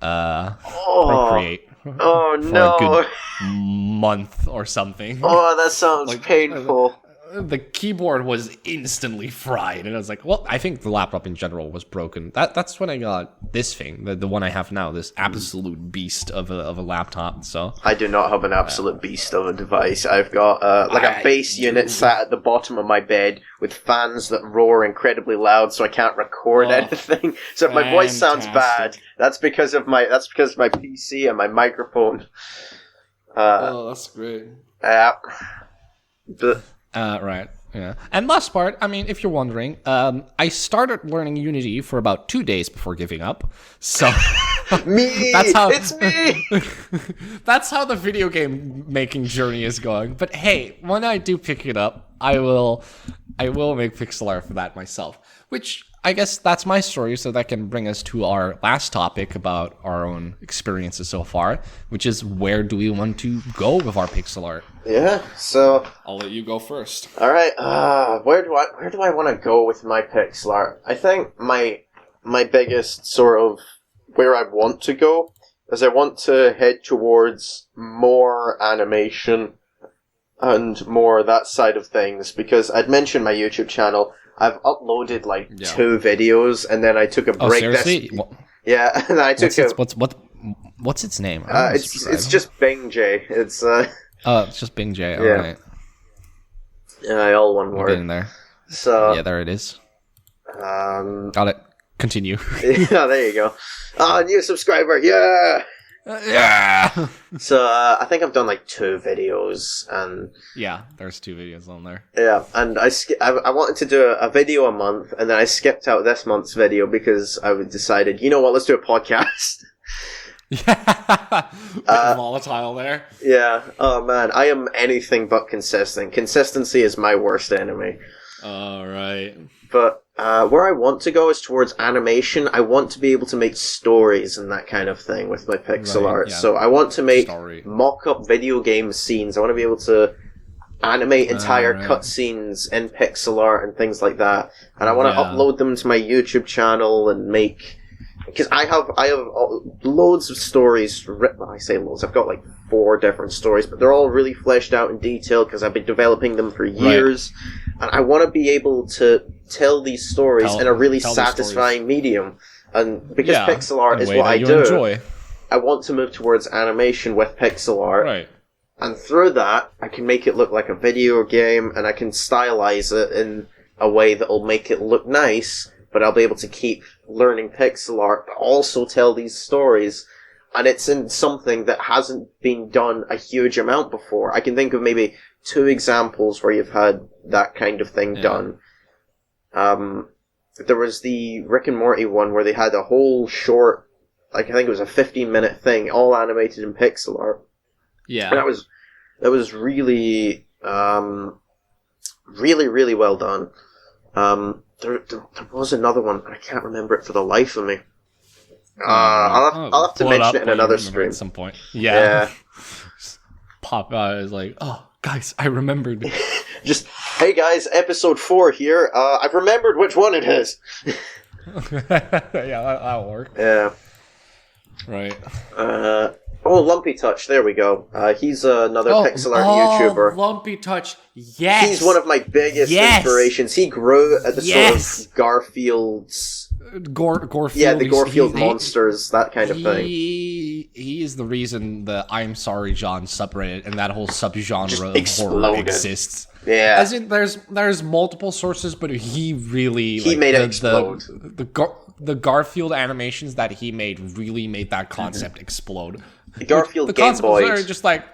uh, Oh, Procreate oh for no. a good month or something. Oh, that sounds Like- painful. The keyboard was instantly fried and i was like well i think the laptop in general was broken that that's when i got this thing the, the one i have now this absolute beast of a, of a laptop so I do not have an absolute beast of a device. I've got uh, like a base unit sat at the bottom of my bed with fans that roar incredibly loud, so I can't record Oh, anything. So if my voice sounds bad, that's because of my that's because of my PC and my microphone. Uh, oh that's great yeah. But uh right yeah and last part i mean if you're wondering um i started learning unity for about two days before giving up so me, That's how- it's me. That's how the video game making journey is going. But hey, when I do pick it up, I will I will make pixel art for that myself. Which I guess that's my story, so that can bring us to our last topic about our own experiences so far, which is where do we want to go with our pixel art? yeah. So I'll let you go first. All right. Uh, where do I where do I want to go with my pixel art? I think my my biggest sort of where I want to go is I want to head towards more animation and more that side of things because I'd mentioned my YouTube channel. I've uploaded like Yeah. two videos and then I took a break. Oh, break. seriously? This, yeah, and then I took What's a. its, what's what what's its name? Uh, it's subscribe. it's just Bing J. It's uh, oh, it's just Bing J. Yeah. Alright, uh all one we're getting there. So yeah, there it is. um, Got it. Continue. yeah, there you go. Ah, new subscriber, yeah. Yeah. So uh, I think I've done like two videos, and Yeah, there's two videos on there. yeah, and I sk- I, I wanted to do a, a video a month, and then I skipped out this month's video because I decided, you know what, let's do a podcast. Yeah, Bit volatile there. Yeah. Oh man, I am anything but consistent. Consistency is my worst enemy. All right. But uh, where I want to go is towards animation. I want to be able to make stories and that kind of thing with my pixel Right, art. yeah. So I want to make Story. mock-up video game scenes. I want to be able to animate entire right. cutscenes in pixel art and things like that. And I want to Yeah. upload them to my YouTube channel and make because I have I have uh, loads of stories. writ- well, I say loads. I've got like four different stories, but they're all really fleshed out and detailed because I've been developing them for years, and I want to be able to tell these stories Tell- in a really satisfying medium. And because Yeah, pixel art is what I do, enjoy. I want to move towards animation with pixel art, Right. and through that, I can make it look like a video game, and I can stylize it in a way that'll make it look nice, but I'll be able to keep learning pixel art, but also tell these stories. And it's in something that hasn't been done a huge amount before. I can think of maybe two examples where you've had that kind of thing Yeah. done. Um, there was the Rick and Morty one where they had a whole short, like I think it was a 15 minute thing, all animated in pixel art. Yeah. And that was that was really um, really really well done. Um, there, there, there was another one, and I can't remember it for the life of me. Uh, I'll, have, I'll have to Pull it mention it in another remember stream. at some point. Yeah. Yeah, Pop out is like, oh, guys, I remembered. just hey guys, episode four here. Uh, I've remembered which one it is. yeah, that, that'll work. Yeah. Right. Uh, oh, Lumpy Touch. There we go. Uh, he's uh, another pixel art YouTuber. Oh, Lumpy Touch. Yes. He's one of my biggest Yes. inspirations. He grew at the Yes. sort of Garfield's, Gore, Gorefield. yeah, the Garfield he- he- monsters, that kind of thing. He he is the reason the I'm sorry Jon subreddit and that whole subgenre of horror exists. Yeah, As in, there's there's multiple sources, but he really He like, made it the, explode. The the, Gar- the Garfield animations that he made really made that mm-hmm. concept explode. the Garfield The Game concept Boy. just like,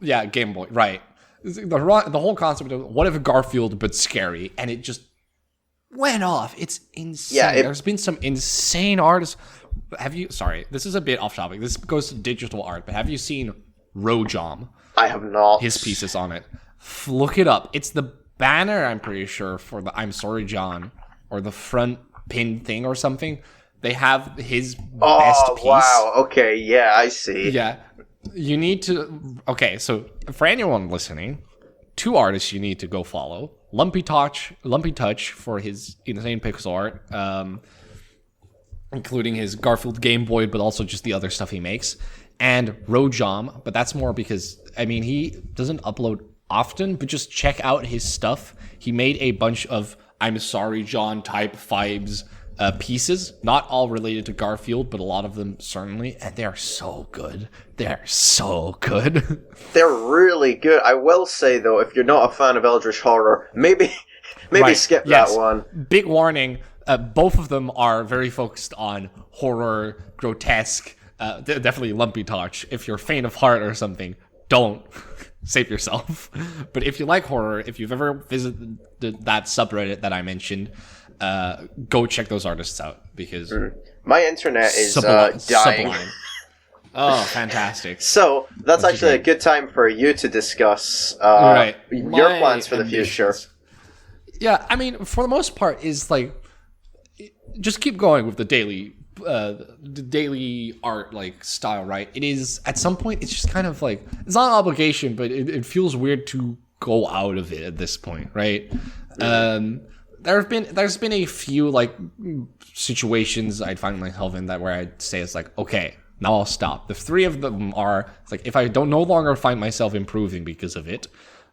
yeah, Game Boy, right? The the whole concept of what if Garfield but scary, and it just went off. It's insane. Yeah, it- There's been some insane artists. Have you? Sorry, this is a bit off topic. This goes to digital art, but have you seen Rojom? I have not. his pieces on it. Look it up. It's the banner, I'm pretty sure, for the I'm Sorry Jon or the front pin thing or something. They have his best Oh piece. wow! Okay, yeah, I see. Yeah. You need to Okay, so for anyone listening, two artists you need to go follow. Lumpy Touch, Lumpy Touch for his insane pixel art. Um including his Garfield Game Boy, but also just the other stuff he makes, and Rojom. But that's more because I mean he doesn't upload often, but just check out his stuff. He made a bunch of I'm sorry, Jon type vibes uh, pieces, not all related to Garfield, but a lot of them certainly, and they are so good. They're so good. They're really good. I will say though, if you're not a fan of Eldritch horror, maybe maybe Right, skip yes. that one. Big warning: uh, both of them are very focused on horror, grotesque. Uh, de- definitely lumpy touch. If you're faint of heart or something, don't save yourself. But if you like horror, if you've ever visited the, that subreddit that I mentioned, uh, go check those artists out because My internet is subli- uh, dying. sublime. Oh, fantastic! So that's Once actually a good time for you to discuss uh, right, your My plans for the future. Yeah, I mean, for the most part, is like just keep going with the daily, uh, the daily art like style, right? It is at some point, it's just kind of like it's not an obligation, but it, it feels weird to go out of it at this point, right? Um, there have been there's been a few like situations I'd find myself in that where I'd say it's like okay. Now I'll stop. The three of them are like if I don't no longer find myself improving because of it,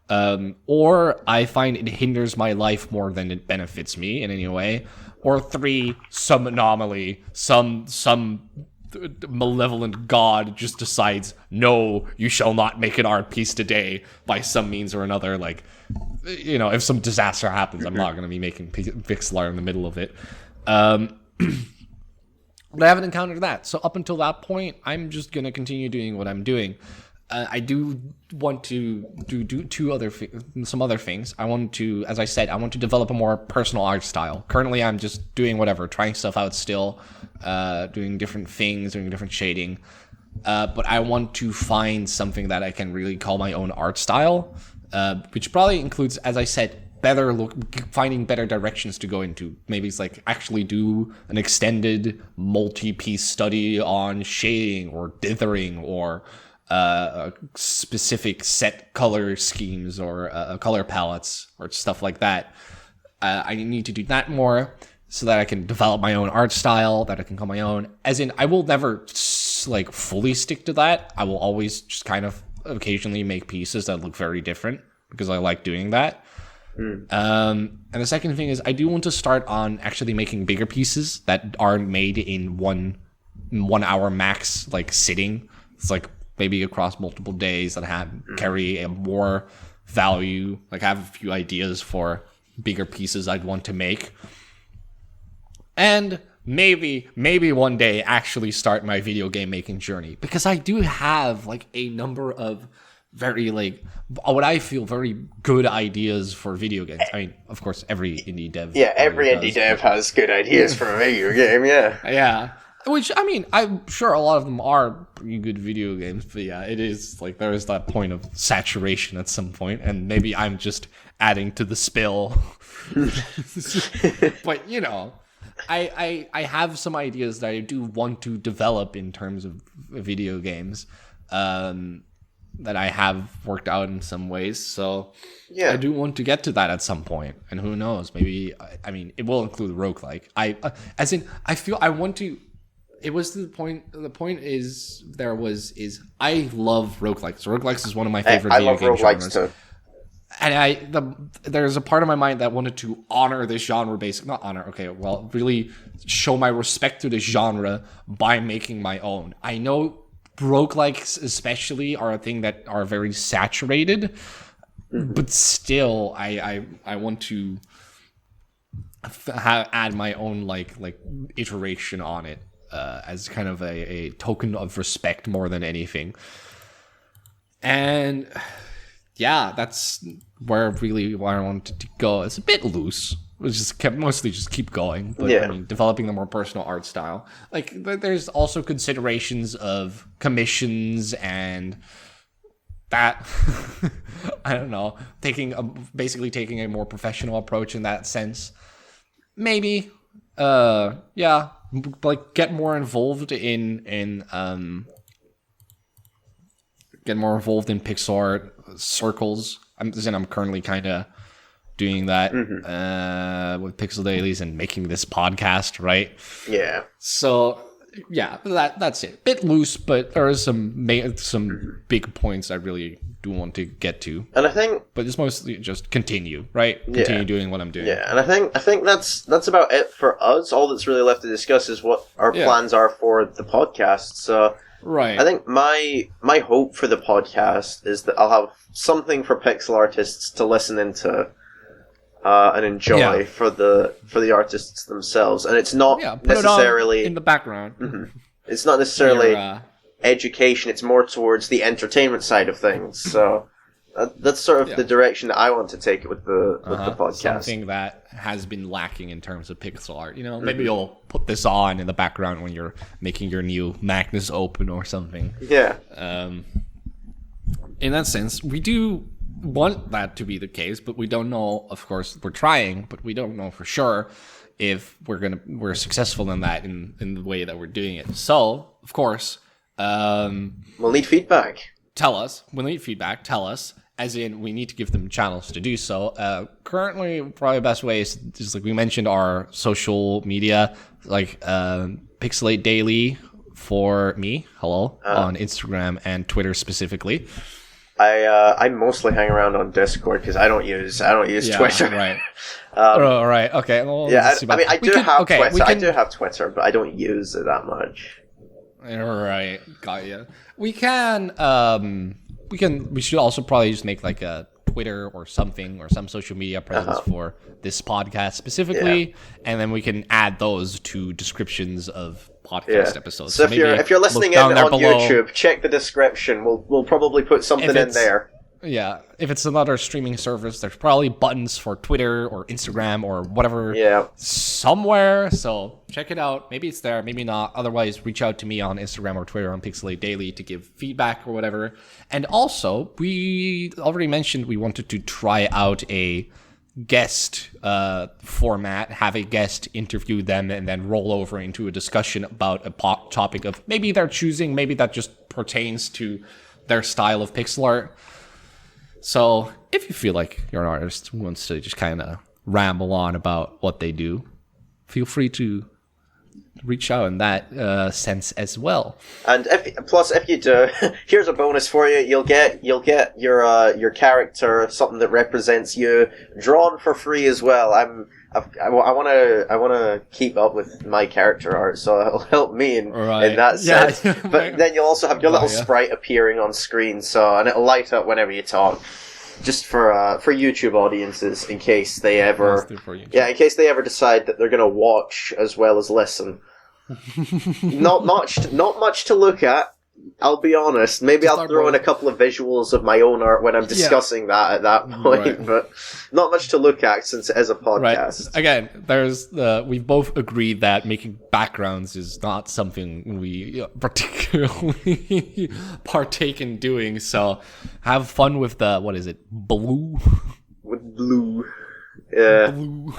um, or I find it hinders my life more than it benefits me in any way, or three, some anomaly, some some malevolent god just decides, no, you shall not make an art piece today by some means or another. Like, you know, if some disaster happens, I'm not going to be making art in the middle of it. Um, but I haven't encountered that. So up until that point, I'm just gonna continue doing what I'm doing. Uh, I do want to do do two other some other things. I want to, as I said, I want to develop a more personal art style. Currently, I'm just doing whatever, trying stuff out still, uh, doing different things, doing different shading. uh, but I want to find something that I can really call my own art style, uh, which probably includes, as I said, better look, finding better directions to go into. Maybe it's like actually do an extended multi-piece study on shading or dithering or uh, specific set color schemes or uh, color palettes or stuff like that. Uh, I need to do that more so that I can develop my own art style that I can call my own. As in, I will never like fully stick to that. I will always just kind of occasionally make pieces that look very different because I like doing that. Mm. Um, and the second thing is, I do want to start on actually making bigger pieces that are made in one one hour max, like sitting. It's like maybe across multiple days that have mm. carry a more value. Like I have a few ideas for bigger pieces I'd want to make, and maybe maybe one day actually start my video game making journey because I do have like a number of very like what I feel very good ideas for video games. I mean, of course, every indie dev. Yeah, every indie does. dev has good ideas for a video game. Yeah, yeah. Which I mean, I'm sure a lot of them are pretty good video games, but yeah, it is like there is that point of saturation at some point, and maybe I'm just adding to the spill. but you know, I, I I have some ideas that I do want to develop in terms of video games. Um, that I have worked out in some ways. So yeah, I do want to get to that at some. And who knows? Maybe I, I mean it will include roguelike. I uh, as in I feel I want to. It was the point. The point is there was is I love roguelikes. Roguelikes is one of my favorite I, I video game genres. Too. And I the there's a part of my mind that wanted to honor this genre, basic not honor. Okay, well, really show my respect to this genre by making my own. I know roguelikes especially are a thing that are very saturated mm-hmm. but still I, I i want to have, add my own like like iteration on it uh, as kind of a, a token of respect more than anything and yeah that's where really where i wanted to go it's a bit loose was just kept mostly just keep going. But yeah. I mean, developing the more personal art style. Like there's also considerations of commissions and that I don't know, taking a, basically taking a more professional approach in that sense. Maybe, uh, yeah, like get more involved in in um, get more involved in Pixar circles. I'm, I'm currently kind of doing that mm-hmm. uh, with Pixel Dailies and making this podcast, right? Yeah. So yeah, that that's it. Bit loose, but there are some ma- some big points I really do want to get to. And I think, but it's mostly just continue, right? Continue yeah. doing what I'm doing. Yeah, and I think I think that's that's about it for us. All that's really left to discuss is what our yeah. plans are for the podcast. So. Right. I think my my hope for the podcast is that I'll have something for pixel artists to listen into uh, and enjoy yeah. for the for the artists themselves, and it's not yeah, necessarily it in the background. Mm-hmm. It's not necessarily uh... education; it's more towards the entertainment side of things. So that, that's sort of yeah. the direction that I want to take it with the with uh-huh. the podcast. Something that has been lacking in terms of pixel art. You know, maybe mm-hmm. you'll put this on in the background when you're making your new Magnus open or something. Yeah. Um, in that sense, we do want that to be the case, but we don't know. Of course, we're trying, but we don't know for sure if we're gonna we're successful in that in in the way that we're doing it. So, of course, um, we'll need feedback. Tell us. We'll need feedback. Tell us. As in, we need to give them channels to do so. Uh, currently, probably the best way is just like we mentioned our social media, like uh, Pixelate Daily for me, hello, uh, on Instagram and Twitter specifically. I uh, I mostly hang around on Discord because I don't use I don't use yeah, Twitter. Right. um, oh, right. Okay. Well, yeah. I, I, mean, I do can, have okay, Twitter. Can... I do have Twitter, but I don't use it that much. All right. Got you. We can. Um. We can. We should also probably just make like a Twitter or something or some social media presence uh-huh. for this podcast specifically, yeah. and then we can add those to descriptions of podcast yeah. episodes. So, so if you're if you're listening in on below. YouTube, check the description. We'll we'll probably put something in there. yeah, if it's another streaming service, there's probably buttons for Twitter or Instagram or whatever Yeah. somewhere. So check it out. Maybe it's there, maybe not. Otherwise, reach out to me on Instagram or Twitter on Pixelate Daily to give feedback or whatever. And also, we already mentioned we wanted to try out a guest uh, format, have a guest interview them, and then roll over into a discussion about a po- topic of maybe they're choosing, maybe that just pertains to their style of pixel art. So if you feel like you're an artist who wants to just kind of ramble on about what they do, feel free to reach out in that uh, sense as well. And if plus if you do, here's a bonus for you. You'll get you'll get your uh, your character something that represents you drawn for free as well. I'm I've, I want to I want to keep up with my character art, so it'll help me in, Right. in that Yeah. sense. but then you'll also have your little Oh, yeah. sprite appearing on screen, so and it'll light up whenever you talk. Just for uh, for YouTube audiences, in case they ever Mostly for you. yeah, in case they ever decide that they're going to watch as well as listen. Not much, not much to look at. I'll be honest. Maybe Just I'll throw in a couple of visuals of my own art when I'm discussing that at that point. Right. But not much to look at since it is a Right. podcast. Again, there's the we've both agreed that making backgrounds is not something we uh, particularly partake in doing. So have fun with the what is it? Blue, With blue, yeah, blue.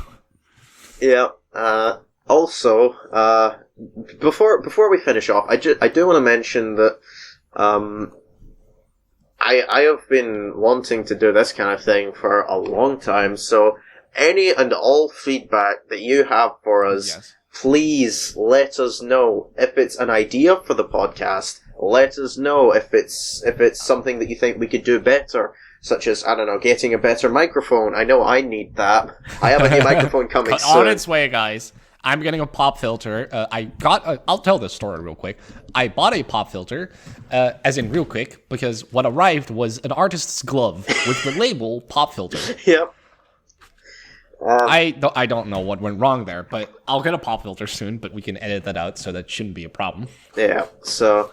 yeah. Uh, also, uh, before before we finish off, I ju- I do want to mention that um, I I have been wanting to do this kind of thing for a long time. So any and all feedback that you have for us, Yes. please let us know if it's an idea for the podcast. Let us know if it's if it's something that you think we could do better. Such as I don't know, getting a better microphone. I know I need that. I have a new microphone coming on soon. its way, guys. I'm getting a pop filter. Uh, I got. A, I'll tell this story real quick. I bought a pop filter, uh, as in real quick, because what arrived was an artist's glove with the label pop filter. Yep. Um, I don't, I don't know what went wrong there, but I'll get a pop filter soon. But we can edit that out, so that shouldn't be a problem. Yeah. So,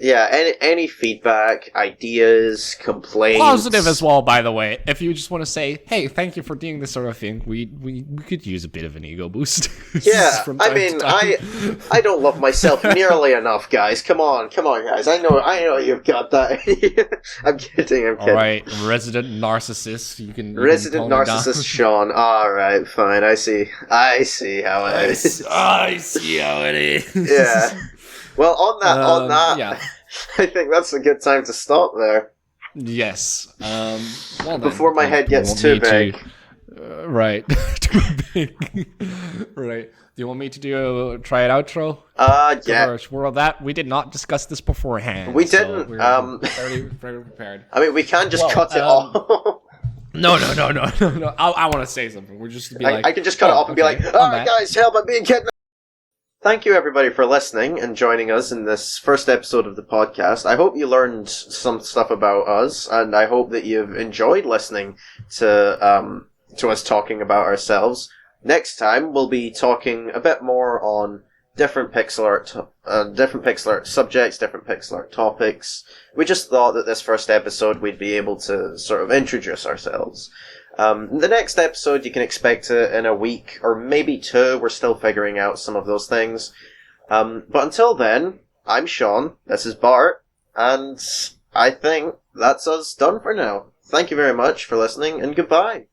yeah. Any any feedback, ideas, complaints, Positive as well, by the way. If you just want to say, "Hey, thank you for doing this sort of thing," we we, we could use a bit of an ego boost. Yeah, I mean. I I don't love myself nearly enough, guys. Come on, come on, guys. I know, I know you've got that. I'm kidding. I'm kidding. right, resident narcissist. You can you Resident narcissist Sean. All right, fine. I see. I see how it I is. s- I see how it is. Yeah. Well, on that, on Um, that, yeah. I think that's a good time to stop there. Yes. Um, well then, Before my head gets too me to- big. uh, right. too big. right. Do you want me to do a try it outro? Uh, yeah. Well, that we did not discuss this beforehand. We didn't, we're um, very, very prepared. I mean, we can just Well, cut it um, off. No, no, no, no, no, no. I, I want to say something. We're just to be I, like. I can just cut it oh, off and be like, on "All that." right, guys, help! I'm being kidnapped." Thank you, everybody, for listening and joining us in this first episode of the podcast. I hope you learned some stuff about us, and I hope that you've enjoyed listening to um, to us talking about ourselves. Next time, we'll be talking a bit more on different pixel art, uh, different pixel art subjects, different pixel art topics. We just thought that this first episode we'd be able to sort of introduce ourselves. Um, the next episode you can expect in a week or maybe two. We're still figuring out some of those things. Um, but until then, I'm Sean. This is Bart, and I think that's us done for now. Thank you very much for listening, and goodbye.